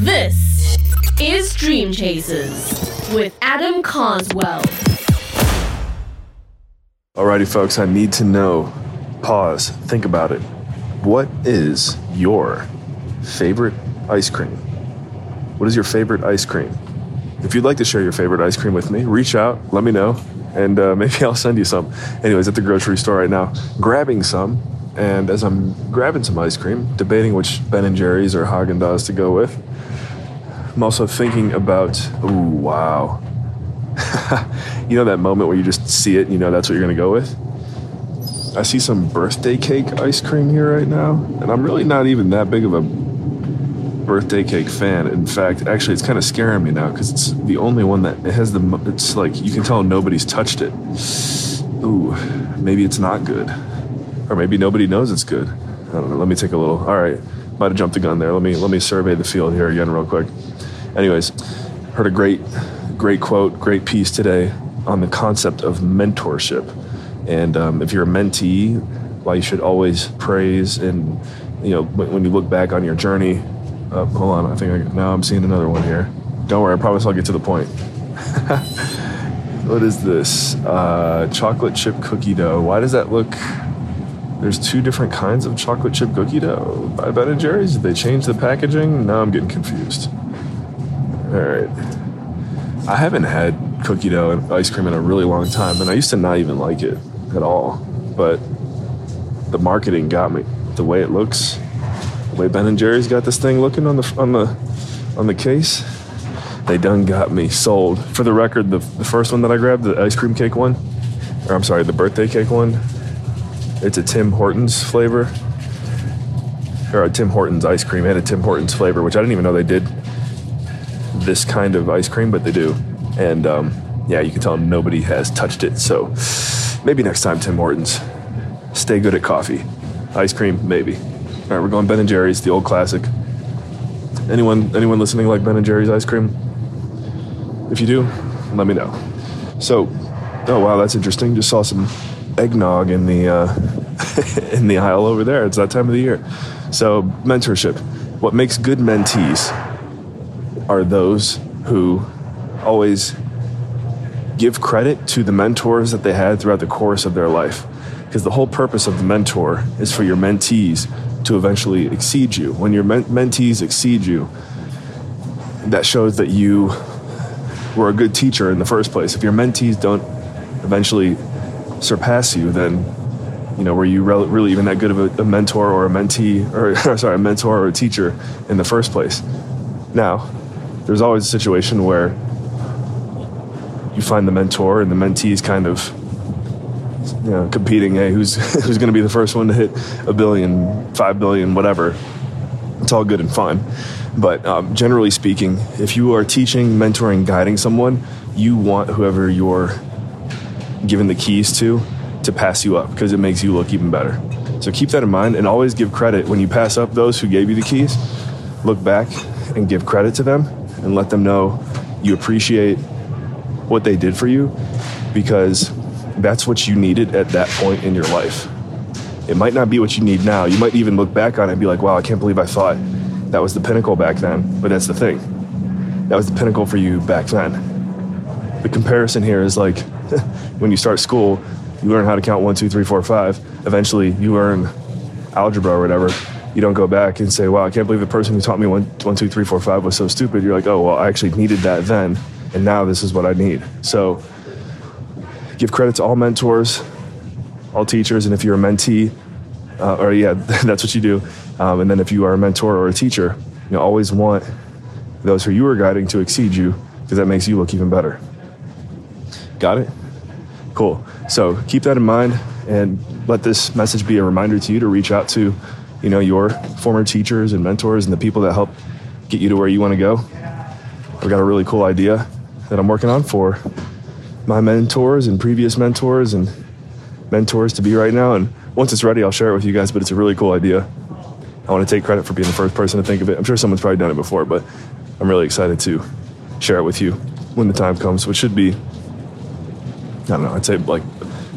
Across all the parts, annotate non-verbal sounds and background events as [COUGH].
This is Dream Chasers with Adam Carswell. Alrighty, folks, I need to know. Pause. Think about it. What is your favorite ice cream? What is your favorite ice cream? If you'd like to share your favorite ice cream with me, reach out, let me know, and uh, [LAUGHS] maybe I'll send you some. Anyways, at the grocery store right now, grabbing some, and as I'm grabbing some ice cream, debating which Ben and Jerry's or Haagen Dazs to go with, I'm also thinking about, ooh, wow. [LAUGHS] you know that moment where you just see it and you know that's what you're gonna go with? I see some birthday cake ice cream here right now, and I'm really not even that big of a birthday cake fan. In fact, actually, it's kind of scaring me now because it's the only one that it has the. It's like you can tell nobody's touched it. Ooh, maybe it's not good, or maybe nobody knows it's good. I don't know. Let me take a little. All right, might have jumped the gun there. Let me let me survey the field here again real quick. Anyways, heard a great, great quote, great piece today on the concept of mentorship. And um, if you're a mentee, why you should always praise and, you know, when, when you look back on your journey. Uh, hold on, I think I, now I'm seeing another one here. Don't worry, I promise I'll get to the point. [LAUGHS] what is this? Uh, chocolate chip cookie dough. Why does that look? There's two different kinds of chocolate chip cookie dough by Ben Jerry's. Did they change the packaging? Now I'm getting confused. All right. I haven't had cookie dough and ice cream in a really long time, and I used to not even like it at all. But the marketing got me. The way it looks, the way Ben and Jerry's got this thing looking on the on the on the case, they done got me sold. For the record, the, the first one that I grabbed, the ice cream cake one, or I'm sorry, the birthday cake one, it's a Tim Hortons flavor, or a Tim Hortons ice cream and a Tim Hortons flavor, which I didn't even know they did this kind of ice cream, but they do. And um, yeah, you can tell nobody has touched it. So maybe next time, Tim Hortons. Stay good at coffee. Ice cream, maybe. All right, we're going Ben and Jerry's, the old classic. Anyone, anyone listening like Ben and Jerry's ice cream? If you do, let me know. So, oh wow, that's interesting. Just saw some eggnog in the uh, [LAUGHS] in the aisle over there. It's that time of the year. So, mentorship. What makes good mentees are those who always give credit to the mentors that they had throughout the course of their life. Because the whole purpose of the mentor is for your mentees to eventually exceed you. When your men- mentees exceed you, that shows that you were a good teacher in the first place. If your mentees don't eventually surpass you, then you know were you rel- really even that good of a, a mentor or a mentee or [LAUGHS] sorry a mentor or a teacher in the first place? Now, there's always a situation where you find the mentor and the mentees kind of you know competing hey who's [LAUGHS] who's going to be the first one to hit a billion five billion whatever it's all good and fun but um, generally speaking if you are teaching mentoring guiding someone you want whoever you're giving the keys to to pass you up because it makes you look even better so keep that in mind and always give credit when you pass up those who gave you the keys look back and give credit to them and let them know you appreciate what they did for you because that's what you needed at that point in your life. It might not be what you need now. You might even look back on it and be like, wow, I can't believe I thought that was the pinnacle back then. But that's the thing. That was the pinnacle for you back then. The comparison here is like [LAUGHS] when you start school, you learn how to count one, two, three, four, five. Eventually, you learn algebra or whatever. You don't go back and say, wow, I can't believe the person who taught me one, one, two, three, four, five was so stupid. You're like, oh, well, I actually needed that then. And now this is what I need. So give credit to all mentors, all teachers, and if you're a mentee, uh, or yeah, [LAUGHS] that's what you do. Um, and then if you are a mentor or a teacher, you know, always want those who you are guiding to exceed you because that makes you look even better. Got it? Cool. So keep that in mind and let this message be a reminder to you to reach out to, you know, your former teachers and mentors and the people that help get you to where you want to go. I've got a really cool idea that I'm working on for my mentors and previous mentors and mentors to be right now. And once it's ready, I'll share it with you guys. But it's a really cool idea. I want to take credit for being the first person to think of it. I'm sure someone's probably done it before, but I'm really excited to share it with you when the time comes, which should be, I don't know, I'd say like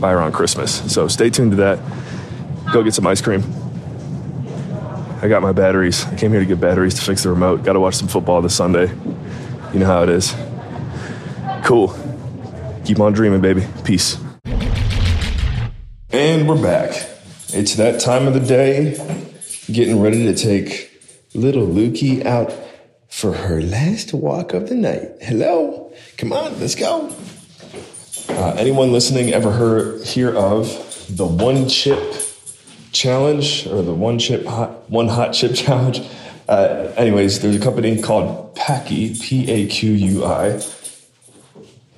by around Christmas. So stay tuned to that. Go get some ice cream. I got my batteries. I came here to get batteries to fix the remote. Got to watch some football this Sunday. You know how it is. Cool. Keep on dreaming, baby. Peace. And we're back. It's that time of the day, getting ready to take little Lukey out for her last walk of the night. Hello? Come on, let's go. Uh, anyone listening ever heard hear of the one chip challenge or the one chip hot one hot chip [LAUGHS] challenge? Uh, anyways, there's a company called Paqui, P A Q U I.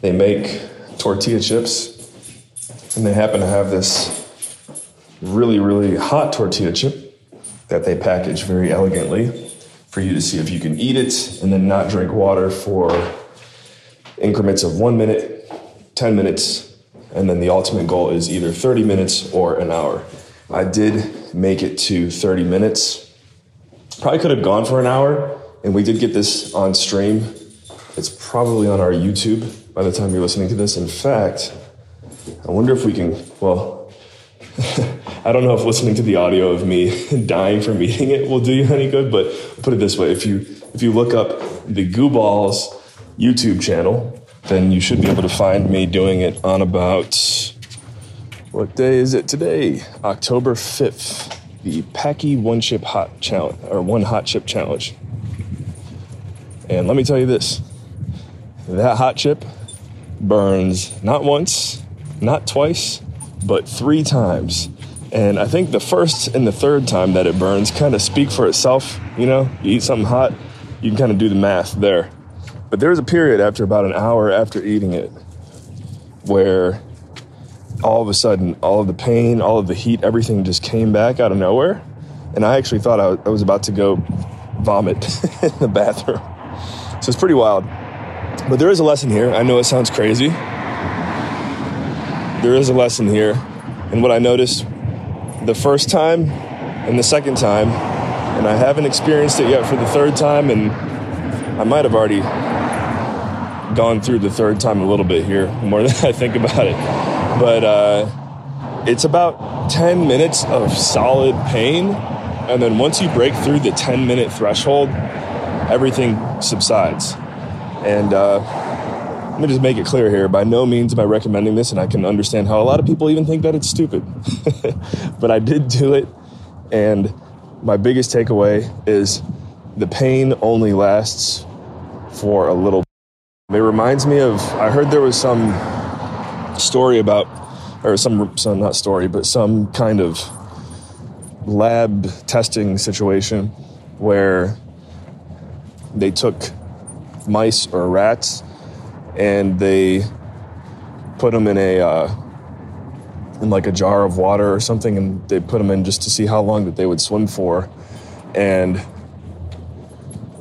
They make tortilla chips, and they happen to have this really, really hot tortilla chip that they package very elegantly for you to see if you can eat it and then not drink water for increments of one minute, 10 minutes, and then the ultimate goal is either 30 minutes or an hour. I did make it to 30 minutes. Probably could have gone for an hour, and we did get this on stream. It's probably on our YouTube by the time you're listening to this. In fact, I wonder if we can, well, [LAUGHS] I don't know if listening to the audio of me [LAUGHS] dying from eating it will do you any good, but put it this way: if you if you look up the GooBalls YouTube channel, then you should be able to find me doing it on about what day is it today? October fifth, the Paqui One Chip Hot Challenge or One Hot Chip Challenge. And let me tell you this: that hot chip burns not once, not twice, but three times. And I think the first and the third time that it burns kind of speak for itself. You know, you eat something hot, you can kind of do the math there. But there was a period after about an hour after eating it where all of a sudden, all of the pain, all of the heat, everything just came back out of nowhere. And I actually thought I was about to go vomit [LAUGHS] in the bathroom. So it's pretty wild. But there is a lesson here. I know it sounds crazy. There is a lesson here. And what I noticed the first time and the second time, and I haven't experienced it yet for the third time, and I might have already gone through the third time a little bit here, more than I think about it. But uh, it's about 10 minutes of solid pain, and then once you break through the 10 minute threshold, everything subsides. And uh, let me just make it clear here by no means am I recommending this, and I can understand how a lot of people even think that it's stupid. [LAUGHS] but I did do it, and my biggest takeaway is the pain only lasts for a little. It reminds me of I heard there was some story about, or some some not story, but some kind of lab testing situation where they took mice or rats and they put them in a uh, in like a jar of water or something, and they put them in just to see how long that they would swim for, and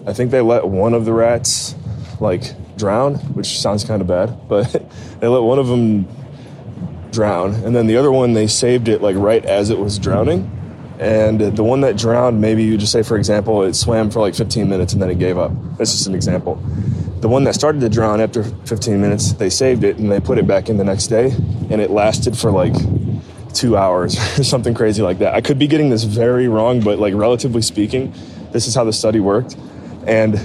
I think they let one of the rats like drown, which sounds kind of bad, but [LAUGHS] they let one of them drown, and then the other one they saved it like right as it was drowning. And the one that drowned, maybe you just say, for example, it swam for like 15 minutes and then it gave up. That's just an example. The one that started to drown after 15 minutes, they saved it and they put it back in the next day, and it lasted for like two hours [LAUGHS] or something crazy like that. I could be getting this very wrong, but like relatively speaking, this is how the study worked. And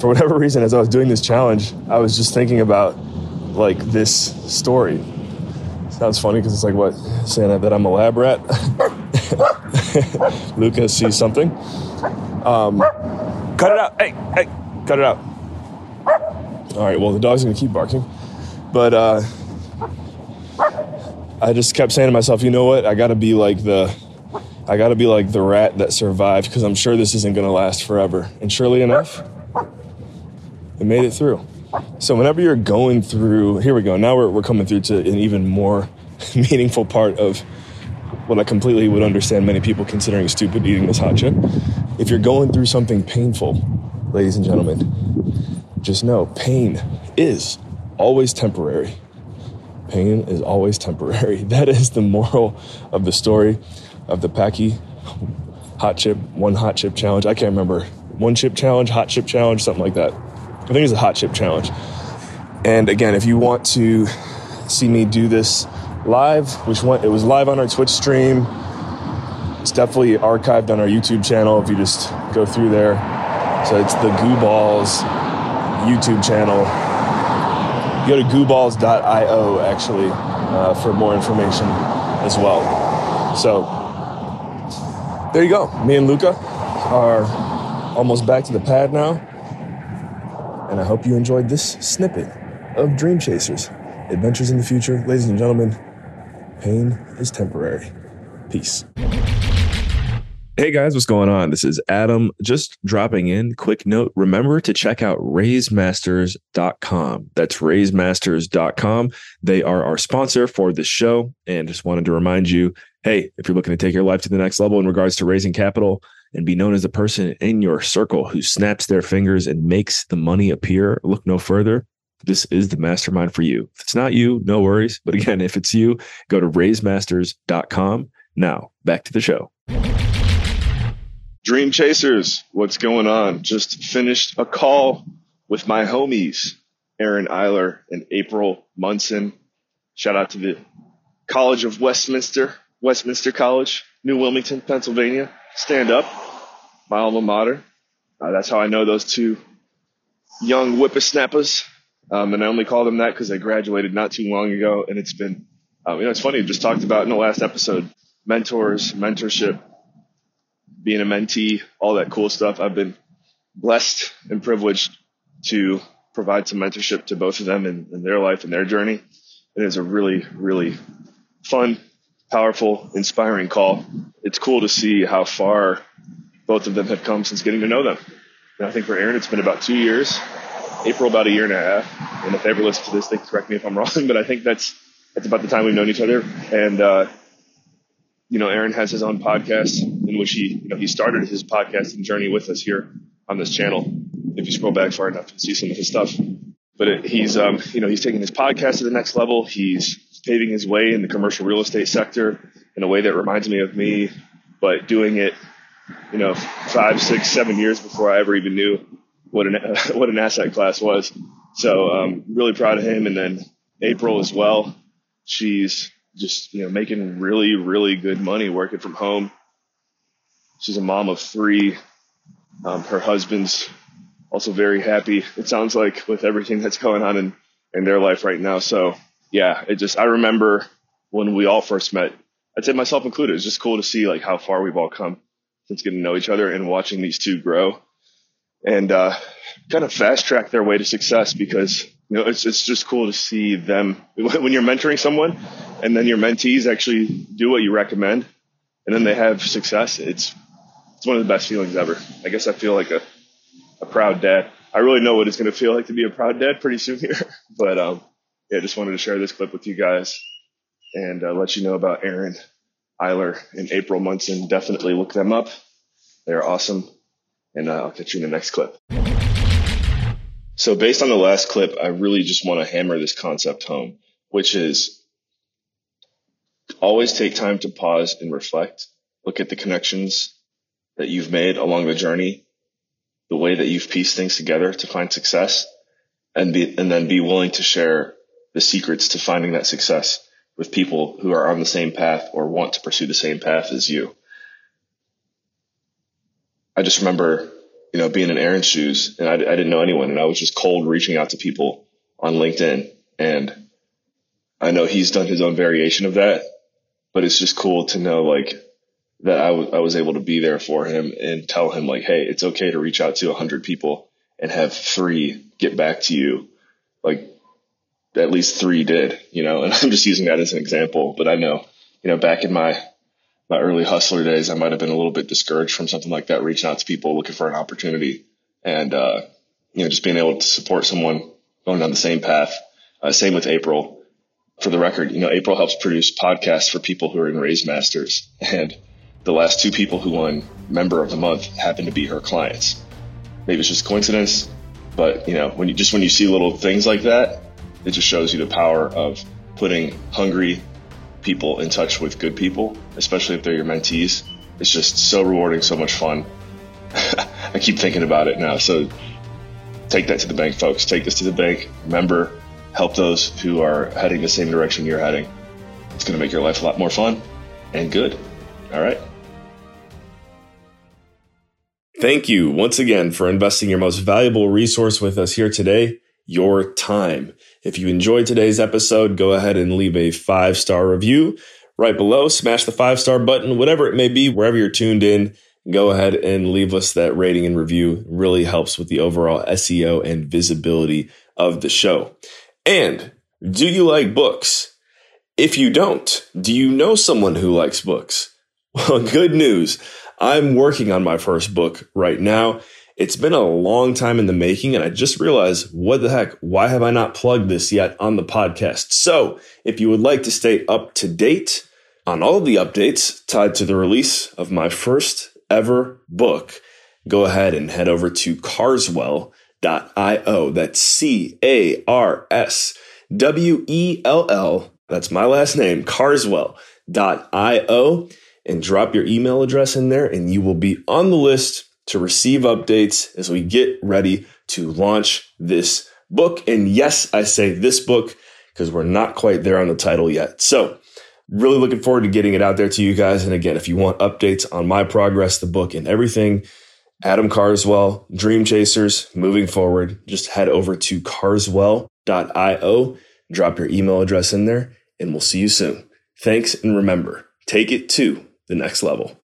for whatever reason, as I was doing this challenge, I was just thinking about like this story. Sounds funny because it's like what saying that I'm a lab rat. [LAUGHS] Lucas sees something. Um, cut it out! Hey, hey, cut it out! All right. Well, the dog's gonna keep barking, but uh, I just kept saying to myself, you know what? I gotta be like the, I gotta be like the rat that survived because I'm sure this isn't gonna last forever. And surely enough, it made it through. So whenever you're going through, here we go. Now we're, we're coming through to an even more [LAUGHS] meaningful part of what I completely would understand many people considering stupid eating this hot chip. If you're going through something painful, ladies and gentlemen, just know pain is always temporary. Pain is always temporary. [LAUGHS] That is the moral of the story of the Paqui hot chip, one hot chip challenge. I can't remember. One chip challenge, hot chip challenge, something like that. I think it's a hot chip challenge. And again, if you want to see me do this live, which went, it was live on our Twitch stream It's definitely archived on our YouTube channel if you just go through there. So it's the GooBalls YouTube channel. Go to gooballs.io actually uh, for more information as well. So there you go. Me and Luca are almost back to the pad now. And I hope you enjoyed this snippet of Dream Chasers. Adventures in the future, ladies and gentlemen. Pain is temporary. Peace. Hey guys, what's going on? This is Adam just dropping in. Quick note remember to check out raisemasters.com. That's raisemasters.com. They are our sponsor for this show. And just wanted to remind you hey, if you're looking to take your life to the next level in regards to raising capital and be known as the person in your circle who snaps their fingers and makes the money appear, look no further. This is the mastermind for you. If it's not you, no worries. But again, if it's you, go to raisemasters.com. Now, back to the show. Dream Chasers, what's going on? Just finished a call with my homies, Aaron Iler and April Munson. Shout out to the College of Westminster, Westminster College, New Wilmington, Pennsylvania. Stand up, my alma mater. Uh, that's how I know those two young whippersnappers. Um, and I only call them that because they graduated not too long ago. And it's been, um, you know, it's funny. Just talked about in the last episode, mentors, mentorship, being a mentee, all that cool stuff. I've been blessed and privileged to provide some mentorship to both of them in, in their life and their journey. It is a really, really fun, powerful, inspiring call. It's cool to see how far both of them have come since getting to know them. And I think for Aaron, it's been about two years. April, about a year and a half. And if ever listen to this, they correct me if I'm [LAUGHS] wrong, but I think that's that's about the time we've known each other. And uh, you know, Aaron has his own podcast in which he, you know, he started his podcasting journey with us here on this channel. If you scroll back far enough, you see some of his stuff. But it, he's, um, you know, he's taking his podcast to the next level. He's paving his way in the commercial real estate sector in a way that reminds me of me, but doing it, you know, five, six, seven years before I ever even knew what an [LAUGHS] what an asset class was. So um, really proud of him. And then April as well. She's just you know making really really good money working from home. She's a mom of three. Um, her husband's also very happy. It sounds like with everything that's going on in in their life right now. So yeah, it just I remember when we all first met. I'd say myself included. It's just cool to see like how far we've all come since getting to know each other and watching these two grow and uh, kind of fast track their way to success because you know it's it's just cool to see them [LAUGHS] when you're mentoring someone and then your mentees actually do what you recommend and then they have success. It's it's one of the best feelings ever. I guess I feel like a a proud dad. I really know what it's going to feel like to be a proud dad pretty soon here, [LAUGHS] but um, yeah, just wanted to share this clip with you guys and uh, let you know about Aaron Iler and April Munson. Definitely look them up. They're awesome. And uh, I'll catch you in the next clip. So, based on the last clip, I really just want to hammer this concept home, which is always take time to pause and reflect. Look at the connections that you've made along the journey, the way that you've pieced things together to find success, and be, and then be willing to share the secrets to finding that success with people who are on the same path or want to pursue the same path as you. I just remember, you know, being in Aaron's shoes and I, I didn't know anyone and I was just cold reaching out to people on LinkedIn. And I know he's done his own variation of that, but it's just cool to know like that I, w- I was able to be there for him and tell him like, Hey, it's okay to reach out to a hundred people and have three get back to you. Like at least three did, you know, and [LAUGHS] I'm just using that as an example, but I know, you know, back in my, my early hustler days, I might have been a little bit discouraged from something like that, reaching out to people looking for an opportunity and, uh, you know, just being able to support someone going down the same path. Uh, same with April. For the record, you know, April helps produce podcasts for people who are in RaiseMasters. [LAUGHS] And the last two people who won Member of the Month happened to be her clients. Maybe it's just coincidence, but you know, when you just when you see little things like that, it just shows you the power of putting hungry people in touch with good people, especially if they're your mentees. It's just so rewarding, so much fun. [LAUGHS] I keep thinking about it now. So take that to the bank, folks. Take this to the bank. Remember, help those who are heading the same direction you're heading. It's going to make your life a lot more fun and good. All right. Thank you once again for investing your most valuable resource with us here today, your time. If you enjoyed today's episode, go ahead and leave a five star review right below. Smash the five star button, whatever it may be, wherever you're tuned in. Go ahead and leave us that rating and review. It really helps with the overall SEO and visibility of the show. And do you like books? If you don't, do you know someone who likes books? [LAUGHS] Well, good news. I'm working on my first book right now. It's been a long time in the making, and I just realized what the heck? Why have I not plugged this yet on the podcast? So, if you would like to stay up to date on all of the updates tied to the release of my first ever book, go ahead and head over to carswell.io. That's C A R S W E L L. That's my last name, carswell.io and drop your email address in there, and you will be on the list to receive updates as we get ready to launch this book. And yes, I say this book because we're not quite there on the title yet. So, really looking forward to getting it out there to you guys. And again, if you want updates on my progress, the book, and everything, Adam Carswell, Dream Chasers, moving forward, just head over to carswell.io, drop your email address in there, and we'll see you soon. Thanks, and remember, take it to the next level.